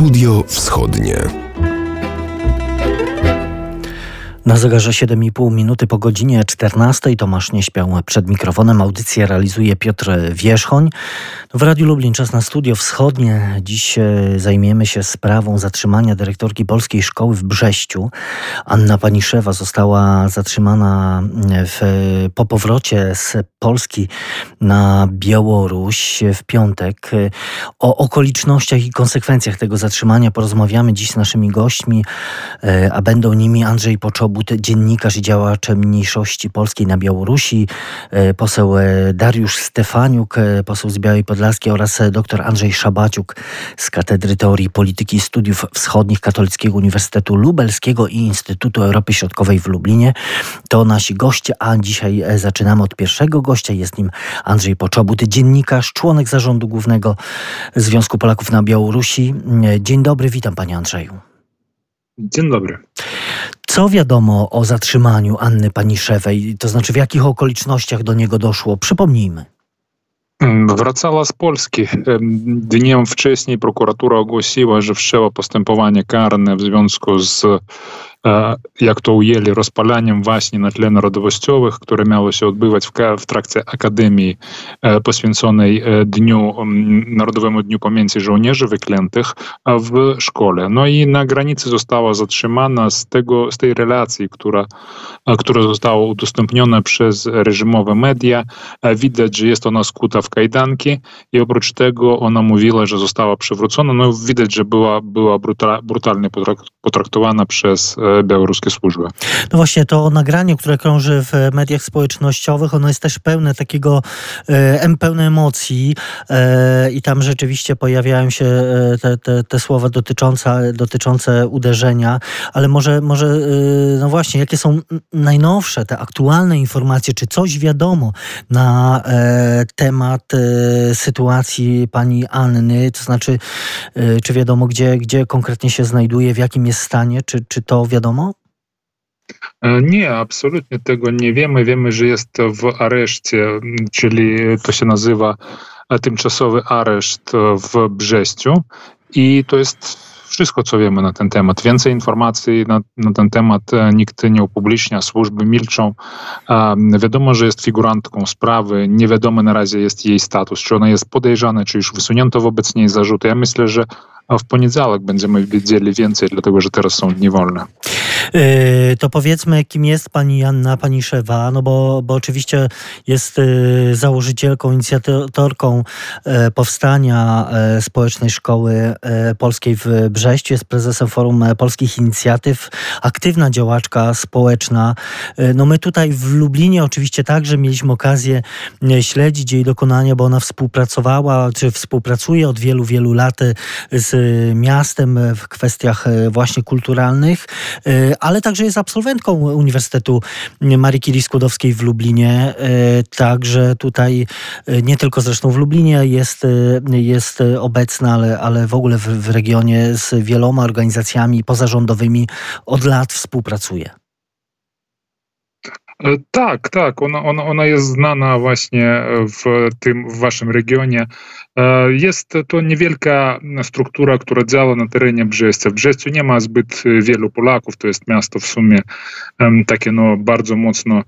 Studio Wschodnie. Na zegarze 7,5 minuty po godzinie 14 Tomasz nie śpiał przed mikrofonem. Audycję realizuje Piotr Wierzchoń. W Radiu Lublin czas na studio wschodnie. Dziś e, zajmiemy się sprawą zatrzymania dyrektorki Polskiej Szkoły w Brześciu. Anna Paniszewa została zatrzymana w, po powrocie z Polski na Białoruś w piątek. O okolicznościach i konsekwencjach tego zatrzymania porozmawiamy dziś z naszymi gośćmi, e, a będą nimi Andrzej Poczobut, dziennikarz i działacz mniejszości polskiej na Białorusi, e, poseł e, Dariusz Stefaniuk, e, poseł z Białej Podlaskiej oraz dr Andrzej Szabaciuk z Katedry Teorii Polityki i Studiów Wschodnich Katolickiego Uniwersytetu Lubelskiego i Instytutu Europy Środkowej w Lublinie. To nasi goście, a dzisiaj zaczynamy od pierwszego gościa. Jest nim Andrzej Poczobut, dziennikarz, członek zarządu głównego Związku Polaków na Białorusi. Dzień dobry, witam panie Andrzeju. Dzień dobry. Co wiadomo o zatrzymaniu Anny Paniszewej? To znaczy, w jakich okolicznościach do niego doszło? Przypomnijmy. Wracała z Polski. Dniem wcześniej prokuratura ogłosiła, że wszczęła postępowanie karne w związku z jak to ujęli, rozpalaniem właśnie na tle narodowościowych, które miało się odbywać w, trakcie Akademii poświęconej Dniu, Narodowemu Dniu Pamięci Żołnierzy Wyklętych w szkole. No i na granicy została zatrzymana z, tego, z tej relacji, która, która została udostępniona przez reżimowe media. Widać, że jest ona skuta w kajdanki i oprócz tego ona mówiła, że została przywrócona. No widać, że była, była brutalnie potraktowana przez białoruskie służby. No właśnie, to nagranie, które krąży w mediach społecznościowych, ono jest też pełne takiego, e, pełne emocji e, i tam rzeczywiście pojawiają się e, te, te, te słowa dotyczące, dotyczące uderzenia, ale może, może no właśnie, jakie są najnowsze, te aktualne informacje, czy coś wiadomo na temat sytuacji pani Anny, to znaczy, czy wiadomo, gdzie, gdzie konkretnie się znajduje, w jakim jest stanie, czy, czy to wiadomo? E, nie, absolutnie tego nie wiemy. Wiemy, że jest w areszcie, czyli to się nazywa e, tymczasowy areszt w Brześciu i to jest wszystko, co wiemy na ten temat. Więcej informacji na, na ten temat e, nikt nie upublicznia, służby milczą. wiadomo, że jest figurantką sprawy, nie wiadomo na razie jest jej status, czy ona jest podejrzana, czy już wysunięto wobec niej zarzuty. Ja myślę, że w poniedziałek będziemy wiedzieli więcej, dlatego że teraz są dni wolne. Yy, to powiedzmy, kim jest pani Janna Paniszewa, no bo, bo oczywiście jest yy, założycielką, inicjatorką yy, powstania Społecznej Szkoły Polskiej w Brześciu, jest prezesem Forum Polskich Inicjatyw, aktywna działaczka społeczna. No my tutaj w Lublinie oczywiście także mieliśmy okazję śledzić jej dokonania, bo ona współpracowała, czy współpracuje od wielu, wielu lat z miastem w kwestiach właśnie kulturalnych ale także jest absolwentką Uniwersytetu Marii Curie Skłodowskiej w Lublinie. E, także tutaj e, nie tylko zresztą w Lublinie jest, e, jest obecna, ale, ale w ogóle w, w regionie z wieloma organizacjami pozarządowymi od lat współpracuje. Tak, tak. Ona, ona, ona jest znana właśnie w tym w waszym regionie. E, jest to niewielka struktura, która działa na terenie Brześcia. W Brześciu nie ma zbyt wielu Polaków, to jest miasto w sumie takie no, bardzo mocno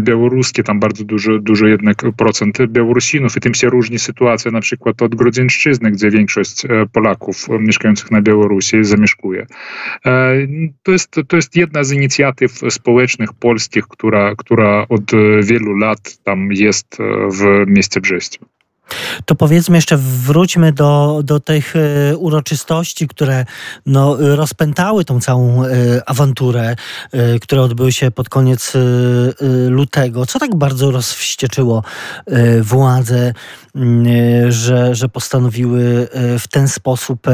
białoruskie, tam bardzo dużo, dużo jednak procent Białorusinów i tym się różni sytuacja na przykład od Grodzieńszczyzny, gdzie większość e, Polaków mieszkających na Białorusi zamieszkuje. E, to jest, to jest jedna z inicjatyw społecznych polskich, która, która od wielu lat tam jest w mieście Brześciu. To powiedzmy jeszcze wróćmy do, do tych e, uroczystości, które no, rozpętały tą całą e, awanturę, e, które odbyły się pod koniec lutego. Co tak bardzo rozwścieczyło władze, że, że postanowiły w ten sposób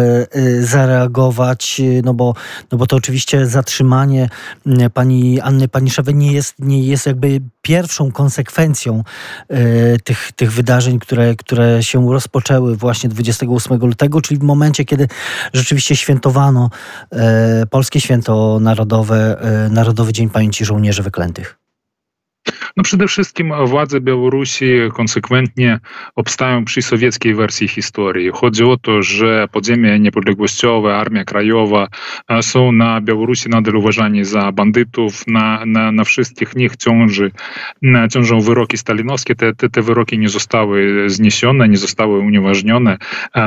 zareagować? No bo, no bo to oczywiście zatrzymanie pani Anny Paniszewy nie jest, nie jest jakby pierwszą konsekwencją tych, tych wydarzeń, które, które się rozpoczęły właśnie 28 lutego, czyli w momencie, kiedy rzeczywiście świętowano polskie święto narodowe, Narodowy Dzień Pamięci Żołnierzy Wyklętych. No przede wszystkim władze Białorusi konsekwentnie obstają przy sowieckiej wersji historii. Chodzi o to, że podziemie niepodległościowe, Armia Krajowa są na Białorusi nadal uważani za bandytów. Na, na, na wszystkich nich ciąży, ciążą wyroki stalinowskie. Te, te, te wyroki nie zostały zniesione, nie zostały unieważnione.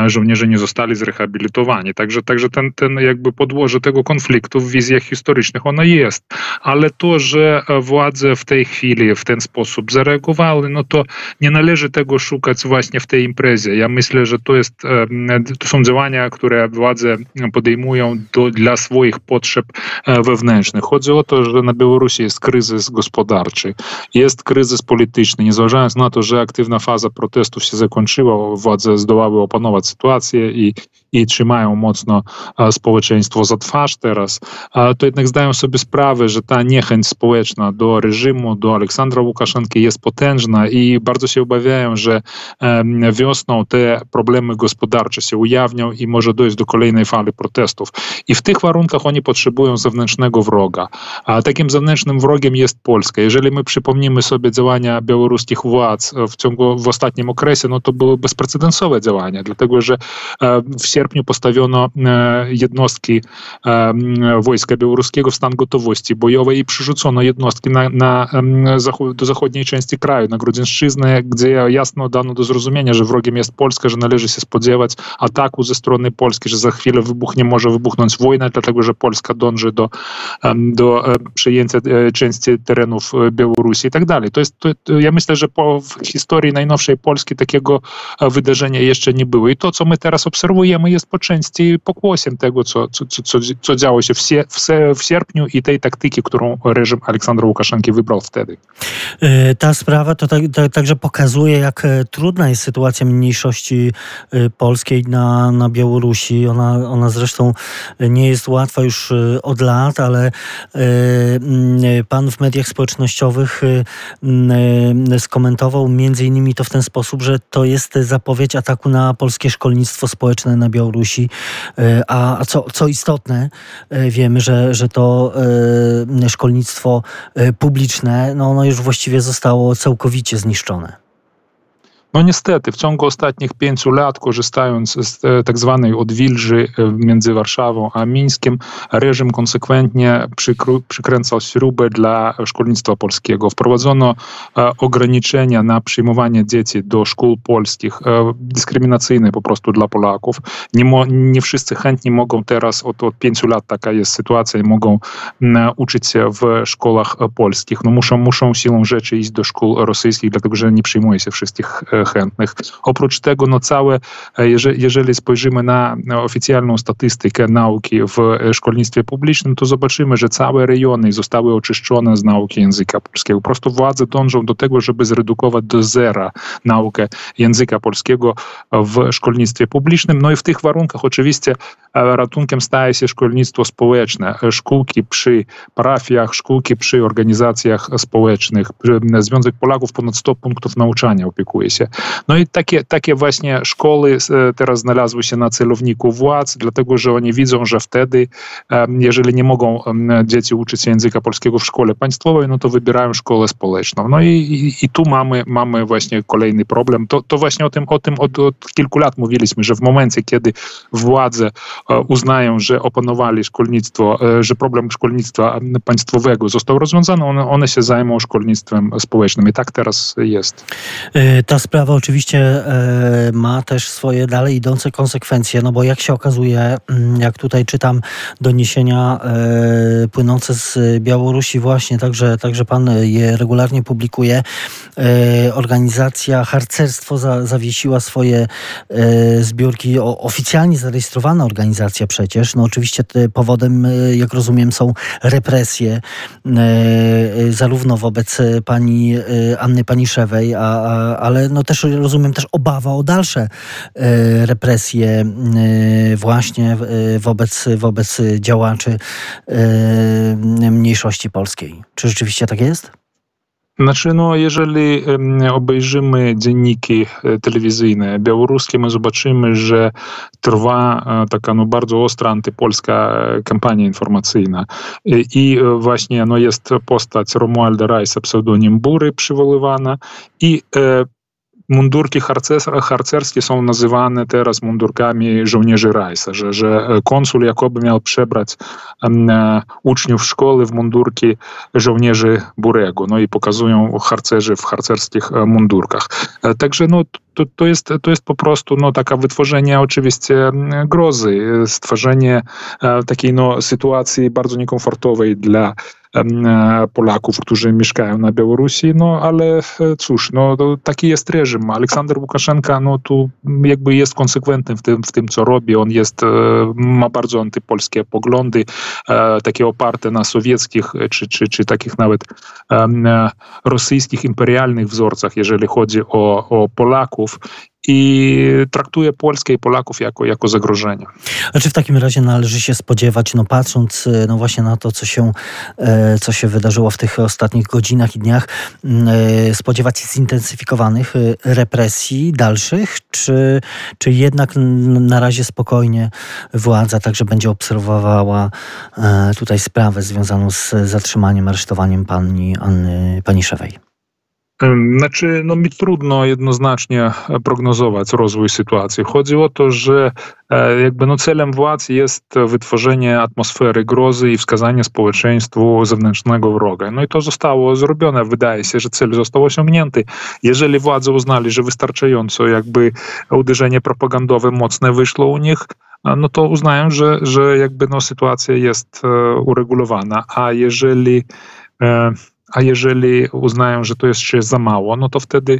Żołnierze nie zostali zrehabilitowani. Także, także ten, ten jakby podłoże tego konfliktu w wizjach historycznych ono jest. Ale to, że władze w tej chwili w ten sposób zareagowały, no to nie należy tego szukać właśnie w tej imprezie. Ja myślę, że to jest, to są działania, które władze podejmują do, dla swoich potrzeb e, wewnętrznych. Chodzi o to, że na Białorusi jest kryzys gospodarczy, jest kryzys polityczny. Nie zważając na to, że aktywna faza protestów się zakończyła, władze zdołały opanować sytuację i i trzymają mocno społeczeństwo za twarz teraz, to jednak zdają sobie sprawę, że ta niechęć społeczna do reżimu, do Aleksandra Łukaszenki jest potężna i bardzo się obawiają, że wiosną te problemy gospodarcze się ujawnią i może dojść do kolejnej fali protestów. I w tych warunkach oni potrzebują zewnętrznego wroga. A takim zewnętrznym wrogiem jest Polska. Jeżeli my przypomnimy sobie działania białoruskich władz w ciągu w ostatnim okresie, no to były bezprecedensowe działania, dlatego że w sierpniu postawiono e, jednostki e, wojska białoruskiego w stan gotowości bojowej i przerzucono jednostki na, na, do zachodniej części kraju, na Grudzińszczyznę, gdzie jasno dano do zrozumienia, że wrogiem jest Polska, że należy się spodziewać ataku ze strony Polski, że za chwilę wybuchnie, może wybuchnąć wojna, dlatego że Polska dąży do, do e, przejęcia części terenów Białorusi i tak dalej. To jest, to, ja myślę, że po, w historii najnowszej Polski takiego wydarzenia jeszcze nie było. I to, co my teraz obserwujemy, jest po części pokłosiem tego, co, co, co, co działo się w, sierpniu i tej taktyki, którą reżim Aleksandra Łukaszenki wybrał wtedy. E, ta sprawa to tak, tak, także pokazuje, jak e, trudna jest sytuacja mniejszości e, polskiej na, na Białorusi. Ona, ona zresztą nie jest łatwa już od lat, ale pan w mediach społecznościowych skomentował między innymi to w ten sposób, że to jest zapowiedź ataku na polskie szkolnictwo społeczne na Białorusi. E, a co, co istotne, e, wiemy, że, że to e, szkolnictwo publiczne, no ono już właściwie zostało całkowicie zniszczone. No niestety, w ciągu ostatnich pięciu lat, korzystając z e, tak zwanej odwilży e, między Warszawą a Mińskiem, reżim konsekwentnie przykręcał śrubę dla szkolnictwa polskiego. Wprowadzono e, ograniczenia na przyjmowanie dzieci do szkół polskich, dyskryminacyjne po prostu dla Polaków. Nie, mo, nie wszyscy chętni mogą teraz, od, od pięciu lat taka jest sytuacja, mogą uczyć się w szkołach polskich. No muszą, muszą siłą rzeczy iść do szkół rosyjskich, dlatego że nie przyjmuje się wszystkich chętnych. Oprócz tego, no całe, e, jeżeli, spojrzymy na oficjalną statystykę nauki w e, szkolnictwie publicznym, to zobaczymy, że całe rejony zostały oczyszczone z nauki języka polskiego. Po prostu władze dążą do tego, żeby zredukować do zera naukę języka polskiego w szkolnictwie publicznym. No i w tych warunkach oczywiście ratunkiem staje się szkolnictwo społeczne, szkółki przy parafiach, szkółki przy organizacjach społecznych. Związek Polaków ponad 100 punktów nauczania opiekuje się. No i takie, takie właśnie szkoły e, teraz znalazły się na celowniku władz, dlatego że oni widzą, że wtedy, jeżeli nie mogą dzieci uczyć się języka polskiego w szkole państwowej, no to wybierają szkołę społeczną. No i, i, i tu mamy, mamy właśnie kolejny problem. To, to właśnie o tym, o tym od, od kilku lat mówiliśmy, że w momencie, kiedy władze e, uznają, że opanowali szkolnictwo, e, że problem szkolnictwa państwowego został rozwiązany, one, one się zajmą szkolnictwem społecznym. I tak teraz jest. Ta sprawa oczywiście e, ma też swoje dalej idące konsekwencje, no bo jak się okazuje, mm, jak tutaj czytam doniesienia e, płynące z Białorusi właśnie, także, także pan je regularnie publikuje, e, organizacja Harcerstwo za, zawiesiła swoje zbiórki, oficjalnie zarejestrowana organizacja przecież, no oczywiście powodem, jak rozumiem, są represje zarówno wobec pani Anny Paniszewej, a, a, ale no też rozumiem też obawa o dalsze represje właśnie wobec, wobec działaczy mniejszości polskiej. Czy rzeczywiście tak jest? Znaczy, no, jeżeli obejrzymy dzienniki telewizyjne białoruskie, my zobaczymy, że trwa taka no, bardzo ostra antypolska kampania informacyjna. I właśnie no, jest postać Romualda Rajsa, pseudonim Bury, przywoływana i mundurki harcerskie są nazywane teraz mundurkami żołnierzy Rajsa, że, że konsul jakoby miał przebrać e, uczniów szkoły w mundurki żołnierzy Burego, no i pokazują harcerzy w harcerskich mundurkach. Także no, to, to, jest, to jest po prostu no, taka wytworzenie oczywiście grozy, stworzenie takiej no, sytuacji bardzo niekomfortowej dla Polaków, którzy mieszkają na Białorusi, no ale cóż, no taki jest reżim. Aleksander Łukaszenka, no tu jakby jest konsekwentny w tym, w tym co robi. On jest, ma bardzo antypolskie poglądy, takie oparte na sowieckich, czy, czy, czy takich nawet rosyjskich imperialnych wzorcach, jeżeli chodzi o, o Polaków i traktuje Polskę i Polaków jako, jako zagrożenie. A czy w takim razie należy się spodziewać, no patrząc no właśnie na to, co się, e, co się wydarzyło w tych ostatnich godzinach i dniach, e, spodziewać się zintensyfikowanych e, represji dalszych, czy, czy jednak na razie spokojnie władza także będzie obserwowała tutaj sprawę związaną z zatrzymaniem, aresztowaniem pani Anny Paniszewej? Znaczy, no mi trudno jednoznacznie prognozować rozwój sytuacji. Chodzi o to, że jakby no celem władz jest wytworzenie atmosfery grozy i wskazanie społeczeństwu zewnętrznego wroga. No i to zostało zrobione. Wydaje się, że cel został osiągnięty. Jeżeli władze uznali, że wystarczająco jakby uderzenie propagandowe mocne wyszło u nich, no to uznają, że, że jakby no sytuacja jest uregulowana. A jeżeli a jeżeli uznają, że to jest jeszcze za mało, no to wtedy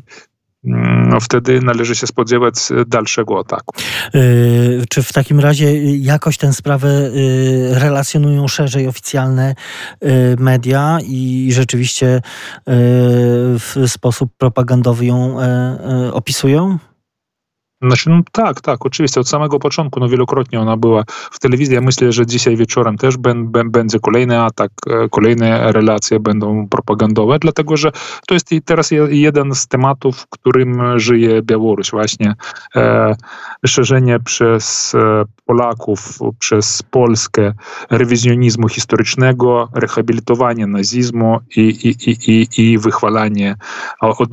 mm, no wtedy należy się spodziewać dalszego ataku. Yy, czy w takim razie jakoś tę sprawę relacjonują szerzej oficjalne media i rzeczywiście w sposób propagandowy ją opisują? Znaczy, no tak, tak, oczywiście, od samego początku, no wielokrotnie ona była w telewizji. Ja myślę, że dzisiaj wieczorem też będzie kolejny atak, e, kolejne relacje będą propagandowe, dlatego że to jest teraz jeden z tematów, którym żyje Białoruś, właśnie e, szerzenie przez e, Polaków, przez Polskę rewizjonizmu historycznego, rehabilitowanie nazizmu i, i, i, i, i wychwalanie,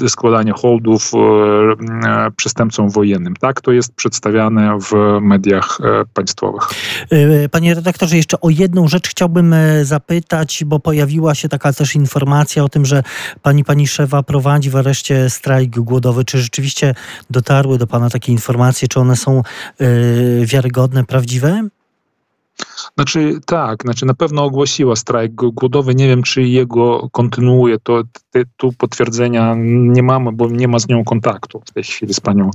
składanie hołdów e, przestępcom wojennym. Tak to jest przedstawiane w mediach e, państwowych. E, panie redaktorze, jeszcze o jedną rzecz chciałbym e, zapytać, bo pojawiła się taka też informacja o tym, że pani pani prowadzi w areszcie strajk głodowy. Czy rzeczywiście dotarły do pana takie informacje? Czy one są wiarygodne, prawdziwe? Znaczy tak, znaczy na pewno ogłosiła strajk głodowy. Nie wiem, czy jego kontynuuje. To tu potwierdzenia nie mamy, bo nie ma z nią kontaktu w tej chwili z panią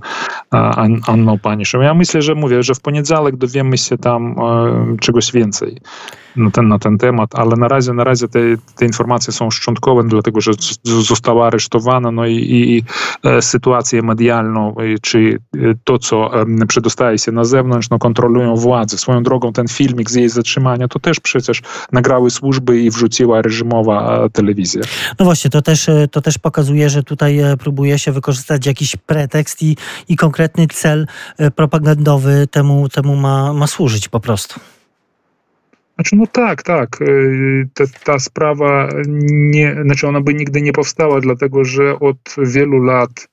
An Anną Paniszą. Ja myślę, że mówię, że w poniedziałek dowiemy się tam e, czegoś więcej na ten, na ten temat, ale na razie, na razie te, te informacje są szczątkowe, dlatego że została aresztowana, no i, i e, sytuację medialną, czy e, to, co przedostaje się na zewnątrz, no kontrolują władze. Swoją drogą ten filmik z jej zatrzymania, to też przecież nagrały służby i wrzuciła reżimowa e, telewizja. No właśnie, to też, to też pokazuje, że tutaj próbuje się wykorzystać jakiś pretekst i, i konkretny cel propagandowy temu, temu ma, ma służyć po prostu. Znaczy, no tak, tak. Y, ta, ta, sprawa nie, znaczy ona by nigdy nie powstała, dlatego że od wielu lat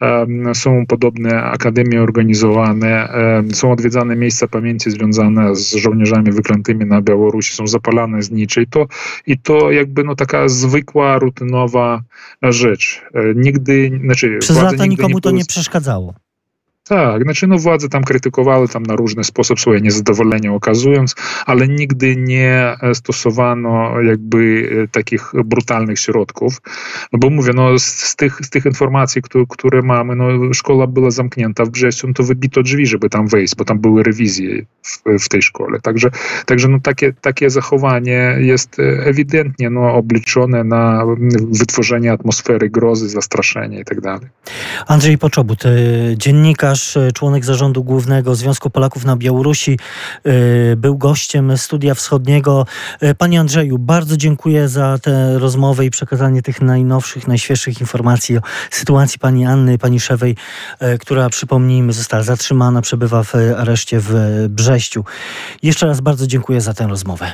um, są podobne akademie organizowane, um, są odwiedzane miejsca pamięci związane z żołnierzami wyklętymi na Białorusi, są zapalane znicze i to, i to jakby no taka zwykła, rutynowa rzecz. E, nigdy, znaczy... Przez lata nikomu nie to nie przeszkadzało. Tak, znaczy no władze tam krytykowały tam na różny sposób swoje niezadowolenie okazując, ale nigdy nie stosowano jakby e, takich brutalnych środków, bo mówię, no z, z tych, z tych informacji, które, które mamy, no szkoła była zamknięta w Brześciu, no to wybito drzwi, żeby tam wejść, bo tam były rewizje w, w tej szkole. Także, także no takie, takie zachowanie jest ewidentnie no, obliczone na wytworzenie atmosfery grozy, zastraszenia i tak dalej. Andrzej Poczobut, e, dziennikarz dziennikarz, członek zarządu głównego Związku Polaków na Białorusi, był gościem Studia Wschodniego. Panie Andrzeju, bardzo dziękuję za tę rozmowę i przekazanie tych najnowszych, najświeższych informacji o sytuacji pani Anny Paniszewej, która, przypomnijmy, została zatrzymana, przebywa w areszcie w Brześciu. Jeszcze raz bardzo dziękuję za tę rozmowę.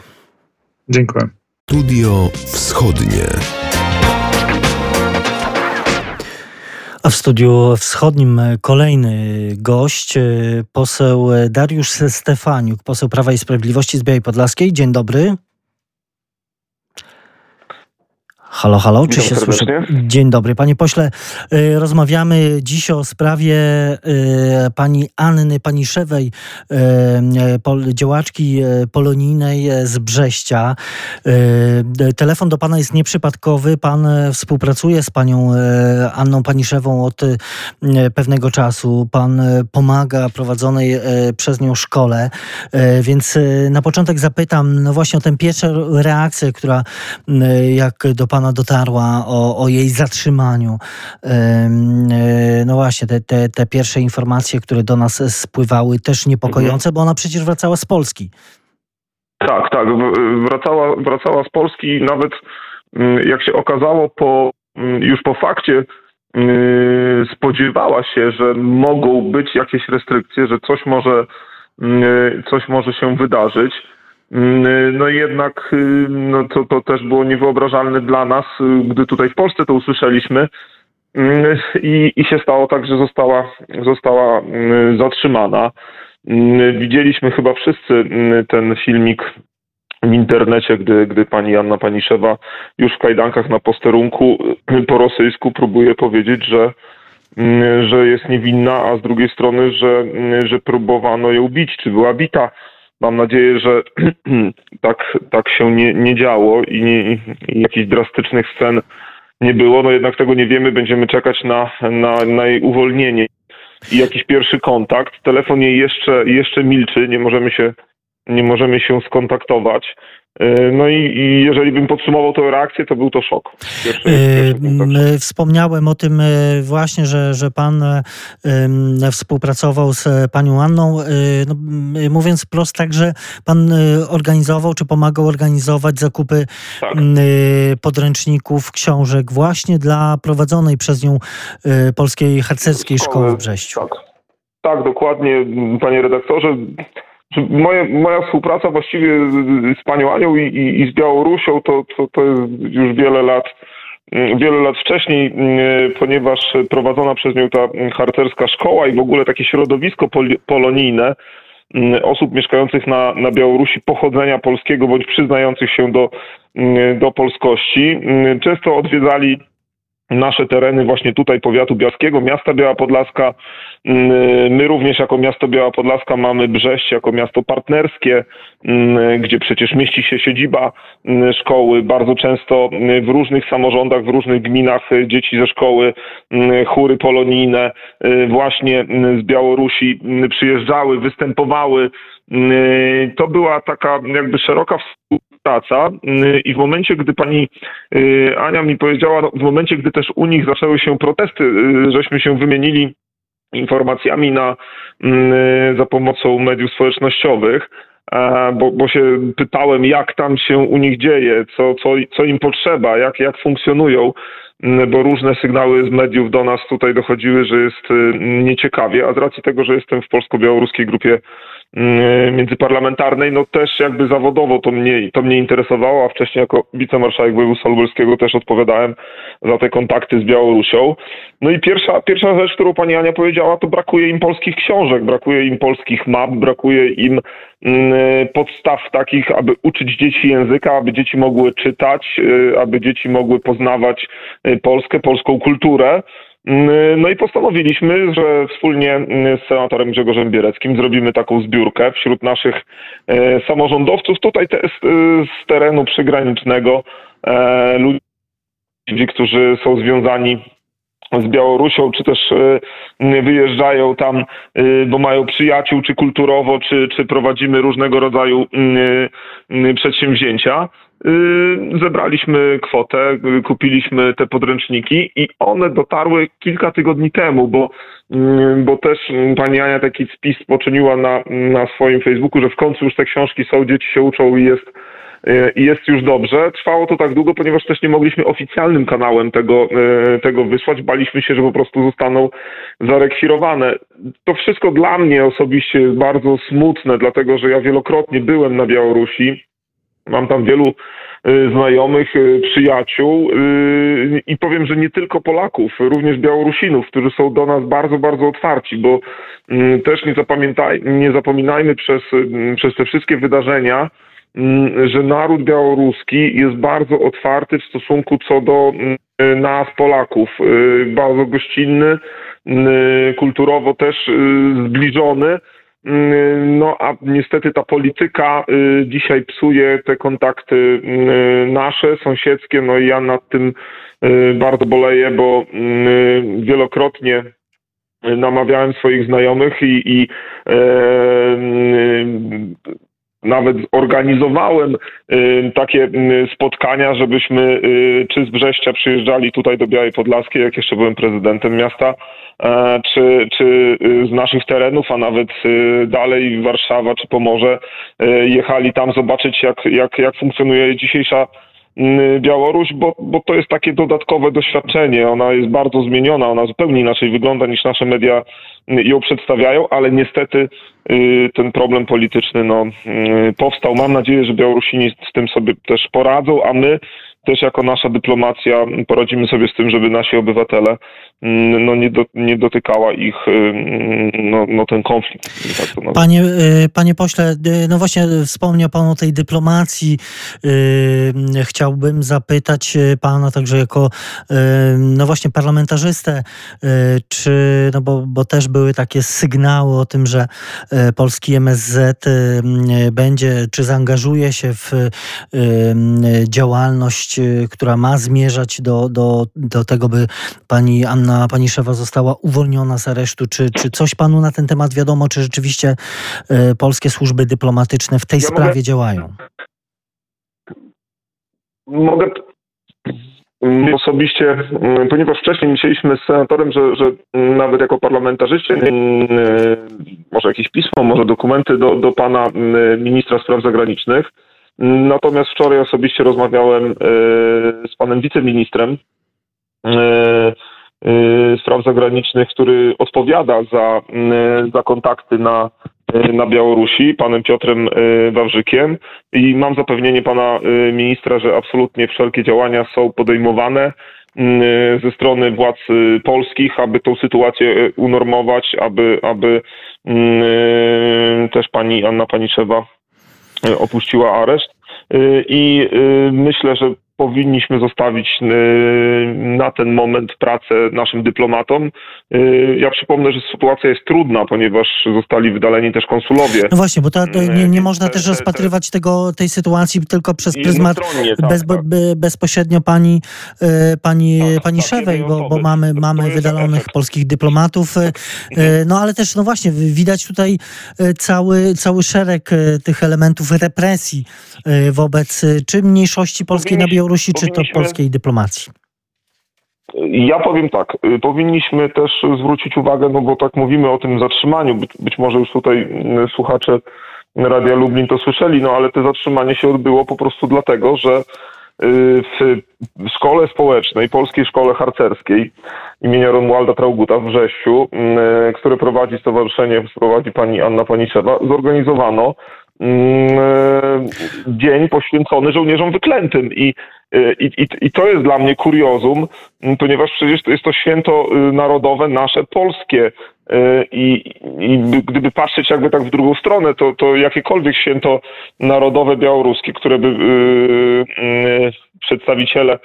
Dziękuję. Studio Wschodnie. A w studiu wschodnim kolejny gość, poseł Dariusz Stefaniuk, poseł Prawa i Sprawiedliwości z Białej Podlaskiej. Dzień dobry. Halo, halo, czy się słyszy? Dzień dobry. Panie pośle, y, rozmawiamy dziś o sprawie y, pani Anny Paniszewej, y, działaczki polonijnej z Brześcia. Telefon do pana jest nieprzypadkowy. Pan współpracuje z panią Anną Paniszewą od pewnego czasu. Pan pomaga prowadzonej przez nią szkole. Więc na początek zapytam, no właśnie o tę pierwszą reakcję, która jak do pana dotarła o, o jej zatrzymaniu. E, no właśnie, te, te, te pierwsze informacje, które do nas spływały, też niepokojące, bo ona przecież wracała z Polski. Tak, tak. Wracała, wracała z Polski nawet mm, jak się okazało po, mm, już po fakcie mm, spodziewała się, że mogą być jakieś restrykcje, że coś może, coś może się wydarzyć. Mm, no jednak y, no to, to też było niewyobrażalne dla nas, y, gdy tutaj w Polsce to usłyszeliśmy. Mm, I, I się stało tak, że została, została mm, zatrzymana. Widzieliśmy chyba wszyscy ten filmik w internecie, gdy, gdy pani Anna Paniszewa już w kajdankach na posterunku y, po rosyjsku próbuje powiedzieć, że, że jest niewinna, a z drugiej strony, że, że próbowano ją bić, czy była bita. Mam nadzieję, że tak, tak się nie, nie działo i, nie, i jakichś drastycznych scen nie było. No jednak tego nie wiemy, będziemy czekać na, na, na jej uwolnienie i jakiś pierwszy kontakt. Telefon jej jeszcze, jeszcze milczy, nie możemy się, nie możemy się skontaktować. E, no i, i, jeżeli bym podsumował tę reakcję, to był to szok. Pierwszy, pierwszy Wspomniałem o tym e, właśnie, że, że pan współpracował z panią Anną. E, no, mówiąc prosto, tak, że pan organizował czy pomagał organizować zakupy tak. podręczników, książek właśnie dla prowadzonej przez nią Polskiej Harcerskiej Szkoły w Brześciu. Tak. tak, dokładnie, panie redaktorze. Moje, moja współpraca właściwie z panią Anią i, i, i z Białorusią to, to, to jest już wiele lat, mm, wiele lat wcześniej, mm, ponieważ prowadzona przez nią ta harcerska szkoła i w ogóle takie środowisko polonijne mm, osób mieszkających na, na Białorusi pochodzenia polskiego bądź przyznających się do, do polskości. Często odwiedzali nasze tereny właśnie tutaj powiatu biaskiego, miasta Biała Podlaska. Mm, my również jako miasto Biała Podlaska mamy Brześć jako miasto partnerskie, mm, gdzie przecież mieści się siedziba mm, szkoły. Bardzo często w różnych samorządach, w różnych gminach dzieci ze szkoły, chóry polonijne właśnie z Białorusi przyjeżdżały, występowały. To była taka jakby szeroka praca y, i w momencie, gdy pani y, Ania mi powiedziała, no, w momencie, gdy też u nich zaczęły się protesty, y, żeśmy się wymienili informacjami na, za pomocą mediów społecznościowych, bo, bo się pytałem, jak tam się u nich dzieje, co, co, co im potrzeba, jak, jak funkcjonują, bo różne sygnały z mediów do nas tutaj dochodziły, że jest nieciekawie, a z racji tego, że jestem w polsko-białoruskiej grupie Mm, międzyparlamentarnej, no też jakby zawodowo to mnie, to mnie interesowało, a wcześniej jako wicemarszałek województwa lubelskiego też odpowiadałem za te kontakty z Białorusią. No i pierwsza, pierwsza rzecz, którą pani Ania powiedziała, to brakuje im polskich książek, brakuje im polskich map, brakuje im mm, podstaw takich, aby uczyć dzieci języka, aby dzieci mogły czytać, y, aby dzieci mogły poznawać y, Polskę, polską kulturę. Mm, no i postanowiliśmy, że wspólnie mm, z senatorem Grzegorzem Biereckim zrobimy taką zbiórkę wśród naszych e, samorządowców tutaj te, z terenu przygranicznego, e, ludzi, którzy są związani z Białorusią, czy też e, wyjeżdżają tam, bo mają przyjaciół, czy kulturowo, czy, czy prowadzimy różnego rodzaju przedsięwzięcia. Zebraliśmy kwotę, kupiliśmy te podręczniki i one dotarły kilka tygodni temu, bo, bo też pani Ania taki spis poczyniła na, na swoim Facebooku, że w końcu już te książki są, dzieci się uczą i jest i jest już dobrze. Trwało to tak długo, ponieważ też nie mogliśmy oficjalnym kanałem tego, tego wysłać. Baliśmy się, że po prostu zostaną zarekwirowane. To wszystko dla mnie osobiście jest bardzo smutne, dlatego że ja wielokrotnie byłem na Białorusi. Mam tam wielu e, znajomych, e, przyjaciół i powiem, że nie tylko Polaków, również Białorusinów, którzy są do nas bardzo, bardzo otwarci, bo mm, też nie, zapamiętaj, nie zapominajmy przez, mm, przez te wszystkie wydarzenia, Mm, że naród białoruski jest bardzo otwarty w stosunku co do nas, Polaków. Y, bardzo gościnny, y, kulturowo też y, zbliżony. No a niestety ta polityka dzisiaj psuje te kontakty nasze, sąsiedzkie. No i ja nad tym bardzo boleję, bo wielokrotnie namawiałem swoich znajomych i, i e, nawet organizowałem y, takie y, spotkania, żebyśmy y, czy z Brześcia przyjeżdżali tutaj do Białej Podlaskiej, jak jeszcze byłem prezydentem miasta, e, czy, czy z naszych terenów, a nawet dalej Warszawa czy Pomorze, jechali tam zobaczyć, jak, jak, jak funkcjonuje dzisiejsza Białoruś, bo, bo to jest takie dodatkowe doświadczenie. Ona jest bardzo zmieniona, ona zupełnie inaczej wygląda niż nasze media ją przedstawiają, ale niestety y, ten problem polityczny no, y, powstał. Mam nadzieję, że Białorusini z tym sobie też poradzą, a my też jako nasza dyplomacja poradzimy sobie z tym, żeby nasi obywatele mm, no, nie, do, nie dotykała ich mm, no, no ten konflikt. Tak panie, y, panie pośle, y, no właśnie wspomniał Pan o tej dyplomacji. Y, chciałbym zapytać Pana także jako no właśnie parlamentarzystę, czy, no bo, bo też były takie sygnały o tym, że polski MSZ będzie, czy zaangażuje się w działalność Y, która ma zmierzać do, do, do tego, by pani Anna Paniszewa została uwolniona z aresztu. Czy, czy coś panu na ten temat wiadomo? Czy rzeczywiście y, polskie służby dyplomatyczne w tej ja sprawie mogę... działają? Mogę osobiście, mm, ponieważ wcześniej myśleliśmy z senatorem, że, że nawet jako parlamentarzyści, mm, może jakieś pismo, może dokumenty do, do pana mm, ministra spraw zagranicznych, Natomiast wczoraj osobiście rozmawiałem e, z panem wiceministrem e, e, spraw zagranicznych, który odpowiada za, za kontakty na, na Białorusi, panem Piotrem Wawrzykiem. I mam zapewnienie pana ministra, że absolutnie wszelkie działania są podejmowane ze strony władz polskich, aby tą sytuację unormować, aby, aby też pani Anna Paniczewa E, opuściła areszt. I myślę, że powinniśmy zostawić na ten moment pracę naszym dyplomatom. Ja przypomnę, że sytuacja jest trudna, ponieważ zostali wydaleni też konsulowie. No właśnie, bo to, nie, nie, można też rozpatrywać tego, tej sytuacji tylko przez pryzmat tak, bez, tak. bezpośrednio pani, pani, tak, pani tak, Szewej, bo, bo mamy, mamy wydalonych polskich dyplomatów. No ale też, no właśnie, widać tutaj cały, cały szereg tych elementów represji wobec czy mniejszości polskiej na Białorusi, Białorusi, czy to polskiej dyplomacji? Ja powiem tak, y, powinniśmy też zwrócić uwagę, no bo tak mówimy o tym zatrzymaniu, być, być może już tutaj y, słuchacze Radia Lublin to słyszeli, no ale to zatrzymanie się odbyło po prostu dlatego, że y, w szkole społecznej, Polskiej Szkole Harcerskiej imienia Romualda Trauguta w Wrześciu, które prowadzi stowarzyszenie, prowadzi pani Anna Paniczewa, zorganizowano dzień poświęcony żołnierzom wyklętym i i, i, I to jest dla mnie kuriozum, ponieważ przecież to jest to święto y, narodowe nasze, polskie. Y, I, I, gdyby patrzeć jakby tak w drugą stronę, to, to jakiekolwiek święto narodowe białoruskie, które by yy, przedstawiciele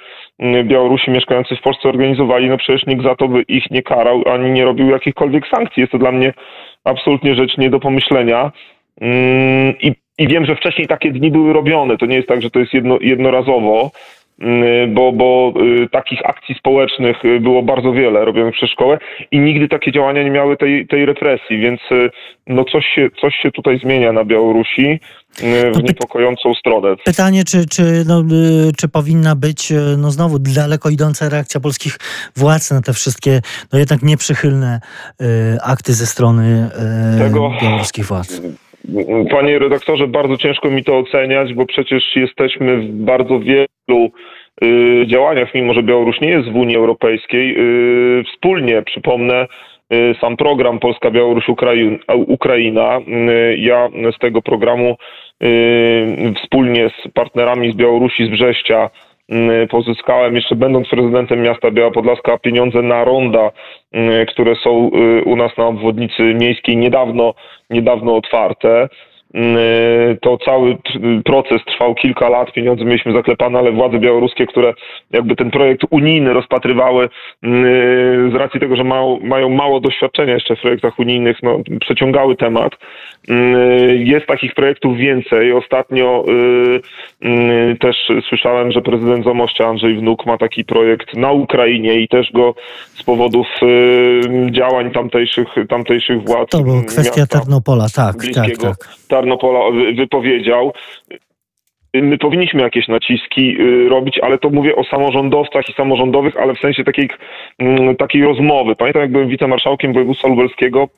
Białorusi mieszkający w Polsce organizowali, no przecież nikt za to by ich nie karał, ani nie robił jakichkolwiek sankcji. Jest to dla mnie absolutnie rzecz nie do pomyślenia. Yy, I i wiem, że wcześniej takie dni były robione. To nie jest tak, że to jest jedno, jednorazowo, mm, bo, bo y, takich akcji społecznych y, było bardzo wiele robionych przez szkołę i nigdy takie działania nie miały tej, tej represji, więc y, no coś, się, coś się tutaj zmienia na Białorusi. w niepokojącą stronę. Pytanie, czy, czy, no, czy powinna być no znowu daleko idąca reakcja polskich władz na te wszystkie no jednak nieprzychylne akty ze strony Tego... białoruskich władz? Panie redaktorze, bardzo ciężko mi to oceniać, bo przecież jesteśmy w bardzo wielu y, działaniach, mimo że Białoruś nie jest w Unii Europejskiej. Y, wspólnie, przypomnę, y, sam program Polska-Białoruś Ukraina. Ja z tego programu wspólnie z partnerami z Białorusi, z Brześcia pozyskałem, jeszcze będąc prezydentem miasta Biała Podlaska, pieniądze na ronda, które są u nas na obwodnicy miejskiej niedawno, niedawno otwarte. Mm, to cały proces trwał kilka lat, pieniądze mieliśmy zaklepane, ale władze białoruskie, które jakby ten projekt unijny rozpatrywały mm, z racji tego, że mają, mają mało doświadczenia jeszcze w projektach unijnych, no, przeciągały temat. Mm, jest takich projektów więcej. Ostatnio y, też słyszałem, że prezydent Zamościa Andrzej Wnuk ma taki projekt na Ukrainie i też go z powodów y, działań tamtejszych, tamtejszych władz. To była kwestia Tarnopola, tak, tak, tak. Tarnopola wypowiedział. My powinniśmy jakieś naciski y, robić, ale to mówię o samorządowcach i samorządowych, ale w sensie takiej, mm, takiej rozmowy. Pamiętam, jak byłem wicemarszałkiem województwa lubelskiego,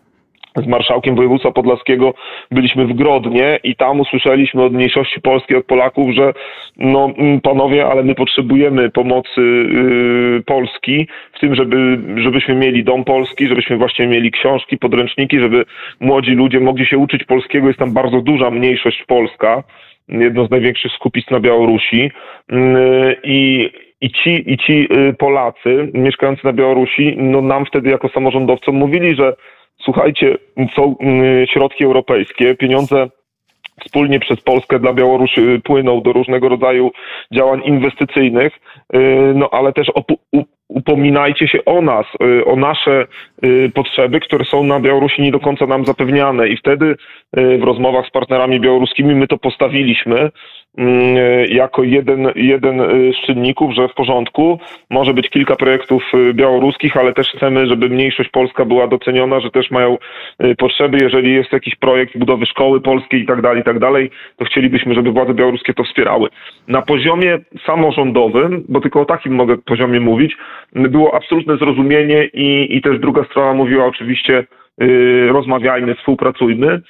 z marszałkiem województwa podlaskiego byliśmy w Grodnie i tam usłyszeliśmy od mniejszości polskiej, od Polaków, że no mm, panowie, ale my potrzebujemy pomocy yy, Polski w tym, żeby, żebyśmy mieli dom polski, żebyśmy właśnie mieli książki, podręczniki, żeby młodzi ludzie mogli się uczyć polskiego. Jest tam bardzo duża mniejszość polska, jedno z największych skupisk na Białorusi yy, i i ci, i ci y, Polacy mieszkający na Białorusi, no nam wtedy jako samorządowcom mówili, że słuchajcie, są mm, środki europejskie, pieniądze wspólnie przez Polskę dla Białorusi płyną do różnego rodzaju działań inwestycyjnych, y, no ale też upominajcie się o nas, y, o nasze y, potrzeby, które są na Białorusi nie do końca nam zapewniane. I wtedy w rozmowach z partnerami białoruskimi my to postawiliśmy jako jeden, jeden y, z czynników, że w porządku może być kilka projektów y, białoruskich, ale też chcemy, żeby mniejszość polska była doceniona, że też mają potrzeby. Jeżeli jest jakiś projekt budowy szkoły polskiej i tak dalej, i tak dalej, to chcielibyśmy, żeby władze białoruskie to wspierały. Na poziomie samorządowym, bo tylko o takim mogę poziomie mówić, było absolutne zrozumienie i, i też druga strona mówiła oczywiście rozmawiajmy, współpracujmy.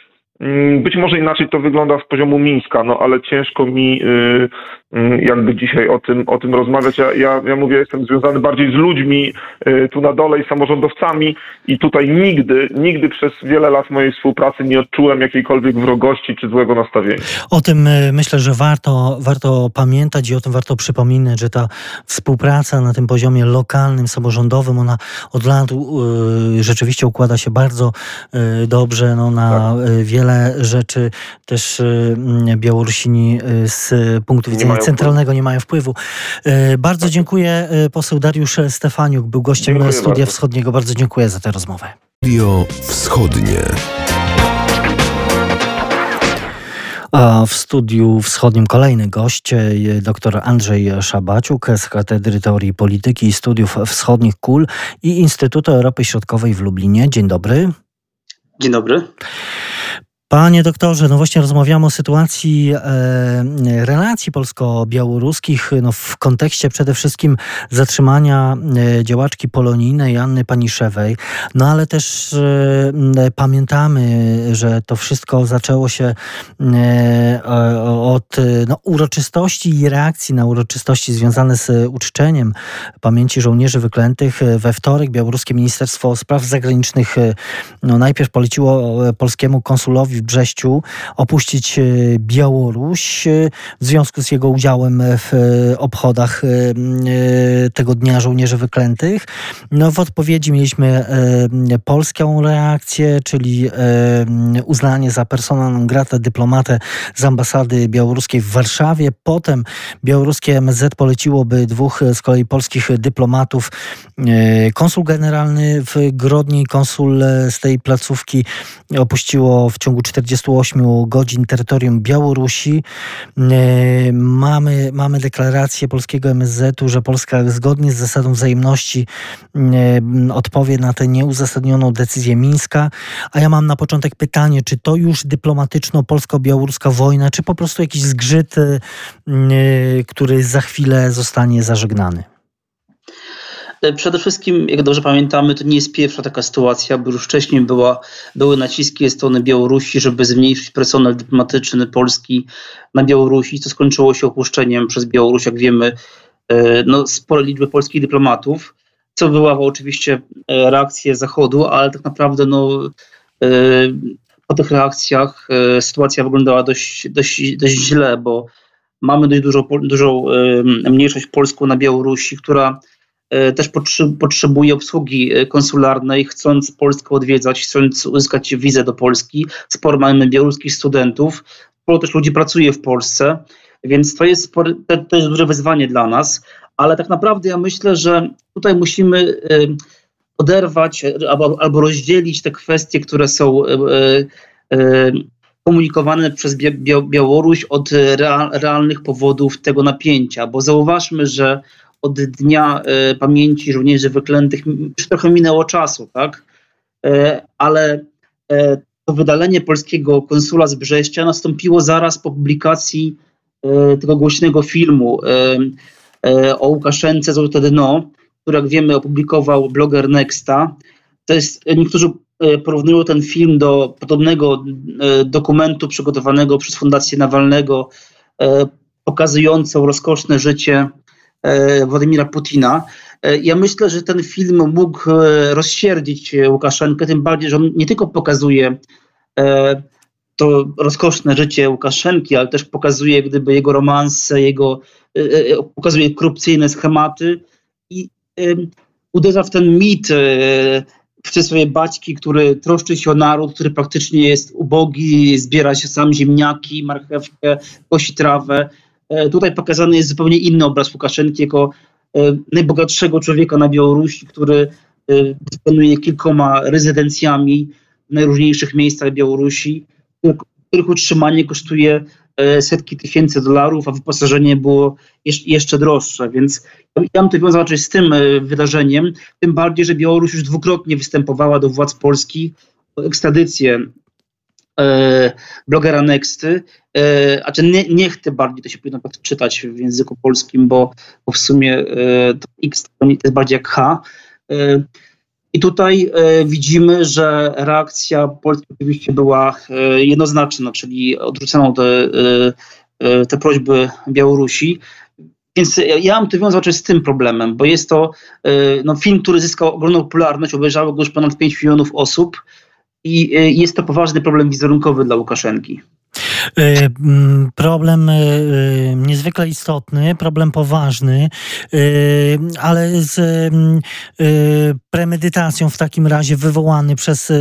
Mm, być może inaczej to wygląda z poziomu Mińska, no ale ciężko mi y, y, jakby dzisiaj o tym, o tym rozmawiać. Ja, ja, ja mówię, jestem związany bardziej z ludźmi y, tu na dole i samorządowcami i tutaj nigdy, nigdy przez wiele lat mojej współpracy nie odczułem jakiejkolwiek wrogości czy złego nastawienia. O tym myślę, że warto, warto pamiętać i o tym warto przypominać, że ta współpraca na tym poziomie lokalnym, samorządowym, ona od lat rzeczywiście układa się bardzo dobrze no, na tak. wiele wiele rzeczy też y, Białorusini y, z punktu widzenia nie centralnego nie mają wpływu. Y, bardzo dziękuję. Poseł Dariusz Stefaniuk był gościem dziękuję Studia bardzo. Wschodniego. Bardzo dziękuję za tę rozmowę. Studio Wschodnie. A w studiu wschodnim kolejny gość, dr Andrzej Szabaciuk z Katedry Teorii Polityki i Studiów Wschodnich KUL i Instytutu Europy Środkowej w Lublinie. Dzień dobry. Dzień dobry. Panie doktorze, no właśnie rozmawiamy o sytuacji e, relacji polsko-białoruskich no w kontekście przede wszystkim zatrzymania e, działaczki polonijnej Anny Paniszewej, no ale też e, pamiętamy, że to wszystko zaczęło się e, od no, uroczystości i reakcji na uroczystości związane z uczczeniem pamięci żołnierzy wyklętych. We wtorek białoruskie Ministerstwo Spraw Zagranicznych e, no, najpierw poleciło e, polskiemu konsulowi Brześciu opuścić e, Białoruś e, w związku z jego udziałem w e, obchodach tego Dnia Żołnierzy Wyklętych. No, w odpowiedzi mieliśmy polską reakcję, czyli uznanie za persona non grata dyplomatę z ambasady białoruskiej w Warszawie. Potem białoruskie MSZ poleciłoby dwóch z kolei polskich dyplomatów. Konsul generalny w Grodni, konsul z tej placówki opuściło w ciągu 48 godzin terytorium Białorusi. Mamy, mamy deklarację polskiego MSZ-u, że Polska zgodnie z zasadą wzajemności odpowie na tę nieuzasadnioną decyzję Mińska. A ja mam na początek pytanie, czy to już dyplomatyczno-polsko-białoruska wojna, czy po prostu jakiś zgrzyt, który za chwilę zostanie zażegnany? E, przede wszystkim, jak dobrze pamiętamy, to nie jest pierwsza taka sytuacja, bo już wcześniej była, były naciski ze strony Białorusi, żeby zmniejszyć personel dyplomatyczny Polski na Białorusi, co skończyło się opuszczeniem przez Białoruś, jak wiemy, e, no, spore liczby polskich dyplomatów, co wywołało oczywiście e, reakcję Zachodu, ale tak naprawdę no, po tych reakcjach sytuacja wyglądała dość, dość, dość źle, bo mamy dość dużo, dużą mniejszość polską na Białorusi, która też potrzebuje obsługi e, konsularnej, chcąc Polskę odwiedzać, chcąc uzyskać wizę do Polski. Sporo mamy białoruskich studentów, sporo też ludzi pracuje w Polsce, więc to jest, to jest duże wyzwanie dla nas, ale tak naprawdę ja myślę, że tutaj musimy e, oderwać albo, albo rozdzielić te kwestie, które są komunikowane przez Białoruś od realnych powodów tego napięcia, bo zauważmy, że od dnia e, pamięci żołnierzy wyklętych już trochę minęło czasu, tak? E, ale e, to wydalenie polskiego konsula z Brześcia nastąpiło zaraz po publikacji tego głośnego filmu o Łukaszence Złote Dno, który jak wiemy opublikował bloger Nexta. To jest, niektórzy porównują ten film do podobnego dokumentu przygotowanego przez Fundację Nawalnego, pokazującą rozkoszne życie Władimira Putina. E, ja myślę, że ten film mógł e, rozsierdzić Łukaszenkę, tym bardziej, że on nie tylko pokazuje to rozkoszne życie Łukaszenki, ale też pokazuje gdyby jego romanse, jego, pokazuje korupcyjne schematy i uderza w ten mit w swoje baćki, który troszczy się o naród, który praktycznie jest ubogi, zbiera się sam ziemniaki, marchewkę, kosi trawę. E, tutaj pokazany jest zupełnie inny obraz Łukaszenki jako e, najbogatszego człowieka na Białorusi, który e, dysponuje kilkoma rezydencjami w najróżniejszych miejscach Białorusi, których utrzymanie kosztuje setki tysięcy dolarów, a wyposażenie było jeszcze droższe. Więc ja bym to wiązał z tym wydarzeniem, tym bardziej, że Białoruś już dwukrotnie występowała do władz Polski o ekstradycję blogera Nexty, e, a czy nie, niech bardziej to się powinno czytać w języku polskim, bo, bo w sumie e, to X to jest bardziej jak H. E, I tutaj e, widzimy, że reakcja Polski oczywiście była e, jednoznaczna, czyli odrzucono te, e, te prośby Białorusi. Więc ja mam to wiązał z tym problemem, bo jest to no, film, który zyskał ogromną popularność, obejrzało go już ponad 5 milionów osób i y, jest to poważny problem wizerunkowy dla Łukaszenki. Y, mm, problem y, niezwykle istotny, problem poważny, ale z premedytacją w takim razie wywołany przez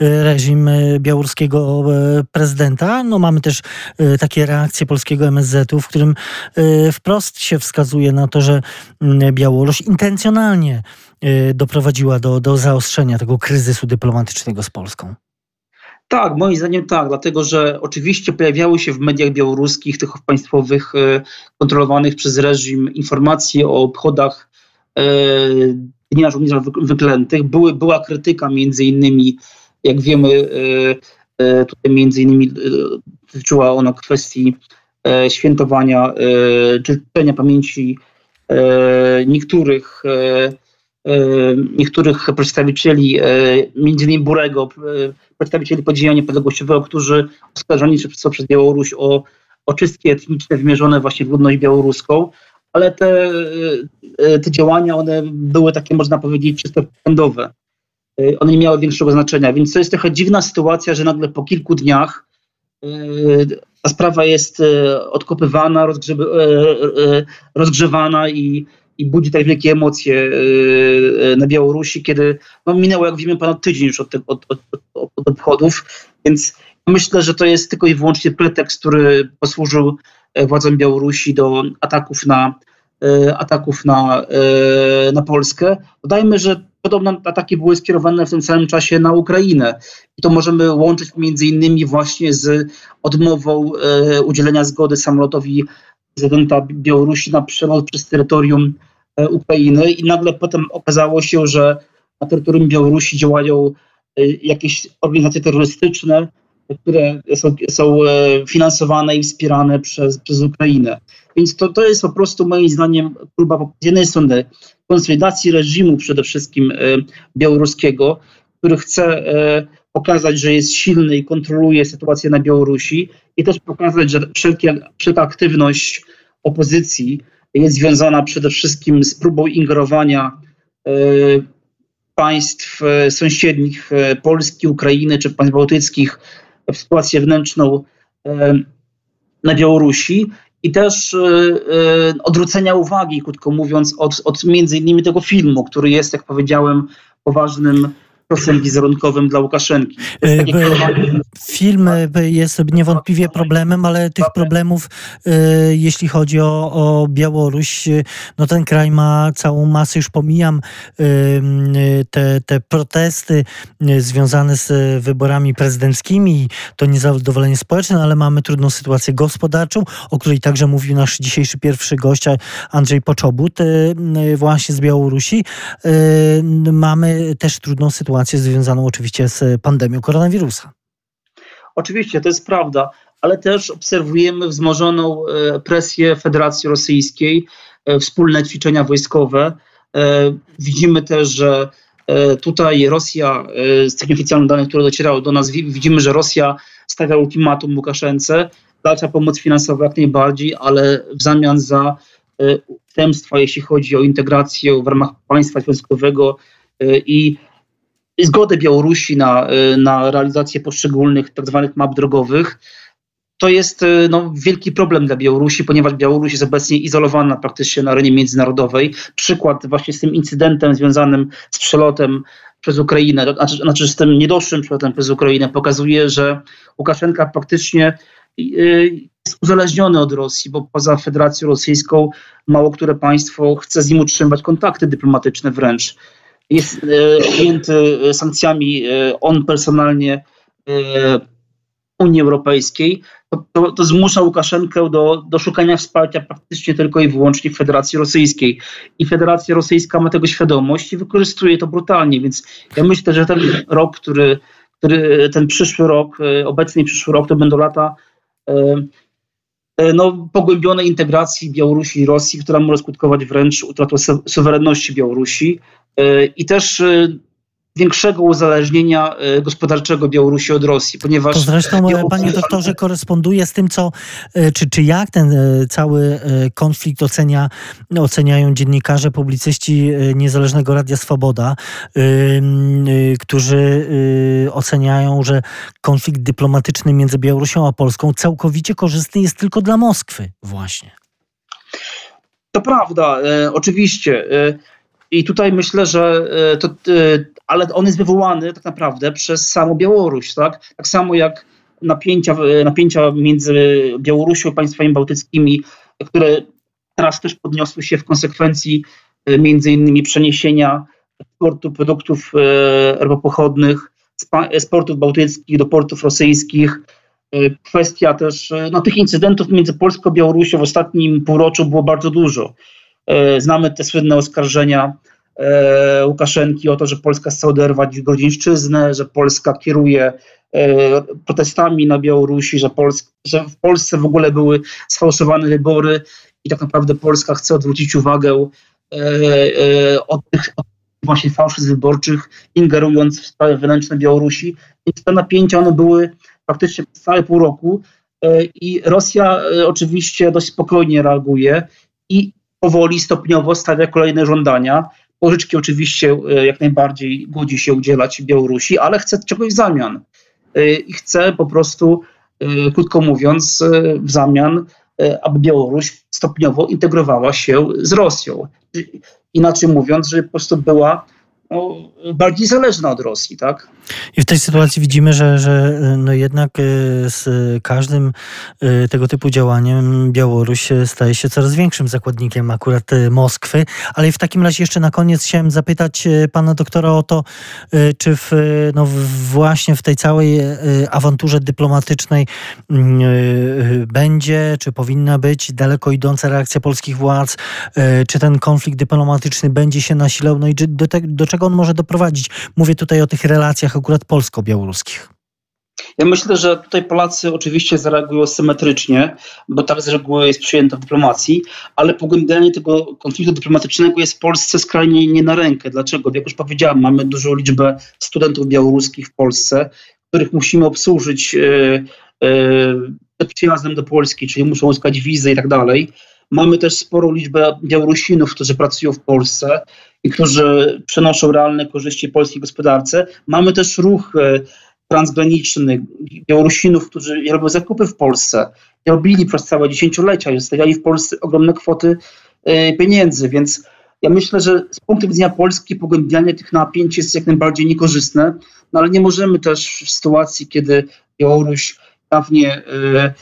reżim białoruskiego prezydenta. No mamy też takie reakcje polskiego MSZ-u, w którym wprost się wskazuje na to, że Białoruś intencjonalnie doprowadziła do, do zaostrzenia tego kryzysu dyplomatycznego z Polską? Tak, moim zdaniem tak, dlatego że oczywiście pojawiały się w mediach białoruskich, tych państwowych, y, kontrolowanych przez reżim, informacje o obchodach y, Dnia Żołnierza Wyklętych. Były, była krytyka między innymi, jak wiemy, tutaj między innymi dotyczyła ona kwestii świętowania czy czczenia pamięci niektórych niektórych przedstawicieli, e, między innymi Burego, e, przedstawicieli podziemia niepodległościowego, którzy oskarżani są przez Białoruś o, o czystki etniczne wymierzone właśnie w ludność białoruską, ale te, te działania, one były takie, można powiedzieć, czysto propagandowe. One nie miały większego znaczenia, więc to jest trochę dziwna sytuacja, że nagle po kilku dniach ta sprawa jest odkopywana, rozgrzewana i i budzi tak wielkie emocje e, e, na Białorusi, kiedy no, minęło, jak wiemy, ponad tydzień już od, od, od, od obchodów, więc myślę, że to jest tylko i wyłącznie pretekst, który posłużył e, władzom Białorusi do ataków na, ataków na, na Polskę. Dodajmy, że podobne ataki były skierowane w tym samym czasie na Ukrainę. I to możemy łączyć między innymi właśnie z odmową e, udzielenia zgody samolotowi prezydenta Białorusi na przelot przez terytorium e, Ukrainy i nagle potem okazało się, że na terytorium Białorusi działają e, jakieś organizacje terrorystyczne, które są, są e, finansowane i wspierane przez, przez Ukrainę. Więc to, to jest po prostu moim zdaniem próba z jednej strony konsolidacji reżimu przede wszystkim e, białoruskiego, który chce e, pokazać, że jest silny i kontroluje sytuację na Białorusi i też pokazać, że wszelkie, wszelka aktywność opozycji jest związana przede wszystkim z próbą ingerowania państw sąsiednich Polski, Ukrainy czy państw bałtyckich w sytuację wewnętrzną na Białorusi. I też e, e, odwrócenia uwagi, krótko mówiąc, od, od między innymi tego filmu, który jest, jak powiedziałem, poważnym procesem wizerunkowym dla Łukaszenki. E, film jest niewątpliwie problemem, ale tych problemów, jeśli chodzi o, o Białoruś, no ten kraj ma całą masę, już pomijam te, te protesty związane z wyborami prezydenckimi, to niezadowolenie społeczne, ale mamy trudną sytuację gospodarczą, o której także mówił nasz dzisiejszy pierwszy gość, Andrzej Poczobut, właśnie z Białorusi. Mamy też trudną sytuację sytuację związaną oczywiście z pandemią koronawirusa. Oczywiście, to jest prawda, ale też obserwujemy wzmożoną e, presję Federacji Rosyjskiej, e, wspólne ćwiczenia wojskowe. E, widzimy też, że tutaj Rosja, z tych oficjalnych danych, które docierały do nas, widzimy, że Rosja stawia ultimatum Łukaszence, dalsza pomoc finansowa jak najbardziej, ale w zamian za ustępstwa, jeśli chodzi o integrację w ramach państwa związkowego i zgodę Białorusi na, y, na realizację poszczególnych tak zwanych map drogowych. To jest y, no, wielki problem dla Białorusi, ponieważ Białoruś jest obecnie izolowana praktycznie na arenie międzynarodowej. Przykład właśnie z tym incydentem związanym z przelotem przez Ukrainę, znaczy, znaczy z tym niedoszłym przelotem przez Ukrainę pokazuje, że Łukaszenka praktycznie y, jest uzależniony od Rosji, bo poza Federacją Rosyjską mało które państwo chce z nim utrzymywać kontakty dyplomatyczne wręcz jest e, objęty e, sankcjami e, on personalnie Unii Europejskiej, to, to, zmusza Łukaszenkę do, do szukania wsparcia praktycznie tylko i wyłącznie w Federacji Rosyjskiej. I Federacja Rosyjska ma tego świadomość i wykorzystuje to brutalnie. Więc ja myślę, że ten rok, który, który ten przyszły rok, obecny przyszły rok, to będą lata no, pogłębionej integracji Białorusi i Rosji, która może skutkować wręcz utratą suwerenności Białorusi. E, i też e, większego uzależnienia e, gospodarczego Białorusi od Rosji, ponieważ... To zresztą, panie doktorze, koresponduje z tym, co, czy, czy jak ten cały konflikt ocenia, oceniają dziennikarze, publicyści Niezależnego Radia Swoboda, którzy oceniają, że konflikt dyplomatyczny między Białorusią a Polską całkowicie korzystny jest tylko dla Moskwy właśnie. To prawda, oczywiście. I tutaj myślę, że e, to, e, ale on jest wywołany tak naprawdę przez samą Białoruś, tak? Tak samo jak napięcia, e, napięcia między Białorusią i państwami bałtyckimi, które teraz też podniosły się w konsekwencji między innymi przeniesienia eksportu produktów ropopochodnych z portów bałtyckich do portów rosyjskich. Kwestia też no, tych incydentów między Polską a Białorusią w ostatnim półroczu było bardzo dużo. E, znamy te słynne oskarżenia e, Łukaszenki o to, że Polska chce oderwać Grodzieńszczyznę, że Polska kieruje e, protestami na Białorusi, że, że w Polsce w ogóle były sfałszowane wybory i tak naprawdę Polska chce odwrócić uwagę od tych właśnie fałszyzm wyborczych, ingerując w sprawy wewnętrzne Białorusi. Więc te napięcia one były praktycznie przez całe pół roku i Rosja oczywiście dość spokojnie reaguje i powoli, stopniowo stawia kolejne żądania. Pożyczki oczywiście e, jak najbardziej godzi się udzielać Białorusi, ale chce czegoś w zamian. E, I chce po prostu, e, krótko mówiąc, w zamian, aby Białoruś stopniowo integrowała się z Rosją. Inaczej mówiąc, żeby po prostu była no, bardziej zależna od Rosji, tak? I w tej sytuacji widzimy, że, że no jednak y, z każdym y, tego typu działaniem Białoruś staje się coraz większym zakładnikiem akurat y, Moskwy. Ale w takim razie jeszcze na koniec chciałem zapytać pana doktora o to, czy w, no właśnie w tej całej awanturze dyplomatycznej będzie, czy powinna być daleko idąca reakcja polskich władz, czy ten konflikt dyplomatyczny będzie się nasilał, no i do, te, do czego on może doprowadzić? Mówię tutaj o tych relacjach akurat polsko-białoruskich. Ja myślę, że tutaj Polacy oczywiście zareagują symetrycznie, bo tak z reguły jest przyjęte w dyplomacji, ale pogłębianie tego konfliktu dyplomatycznego jest Polsce skrajnie nie na rękę. Dlaczego? Jak już powiedziałem, mamy dużą liczbę studentów białoruskich w Polsce, których musimy obsłużyć yy, yy, przyjazdem do Polski, czyli muszą uzyskać wizy i tak dalej. Mamy też sporą liczbę Białorusinów, którzy pracują w Polsce i którzy przenoszą realne korzyści polskiej gospodarce. Mamy też ruch e, transgraniczny Białorusinów, którzy robią zakupy w Polsce. Robili przez całe dziesięciolecia i zostawiali w Polsce ogromne kwoty e, pieniędzy, więc ja myślę, że z punktu widzenia Polski pogłębianie tych napięć jest jak najbardziej niekorzystne, no ale nie możemy też w sytuacji, kiedy Białoruś dawnie y,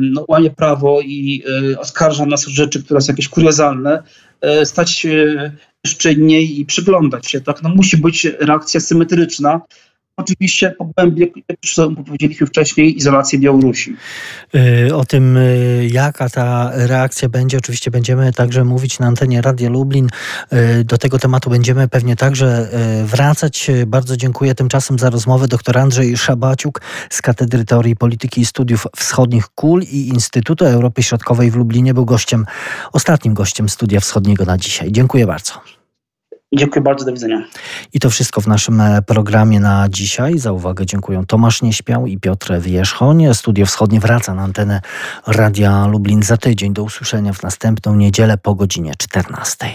no, łamie prawo i oskarża nas o rzeczy, które są jakieś kuriozalne, stać się czynniej i przyglądać się. Tak? No, musi być reakcja symetryczna. Oczywiście pogłębie, jak już powiedzieliśmy wcześniej, izolację Białorusi. Y, o tym, y, jaka ta reakcja będzie, oczywiście będziemy także mówić na antenie Radia Lublin. Y, do tego tematu będziemy pewnie także wracać. Bardzo dziękuję tymczasem za rozmowę. Dr Andrzej Szabaciuk z Katedry Teorii Polityki i Studiów Wschodnich KUL i Instytutu Europy Środkowej w Lublinie był gościem, ostatnim gościem Studia Wschodniego na dzisiaj. Dziękuję bardzo. Dziękuję bardzo, do widzenia. I to wszystko w naszym e, programie na dzisiaj. Za uwagę dziękuję Tomasz Nieśpiał i Piotr Wierzchoń. Studio Wschodnie wraca na antenę Radia Lublin za tydzień. Do usłyszenia w następną niedzielę po godzinie 14.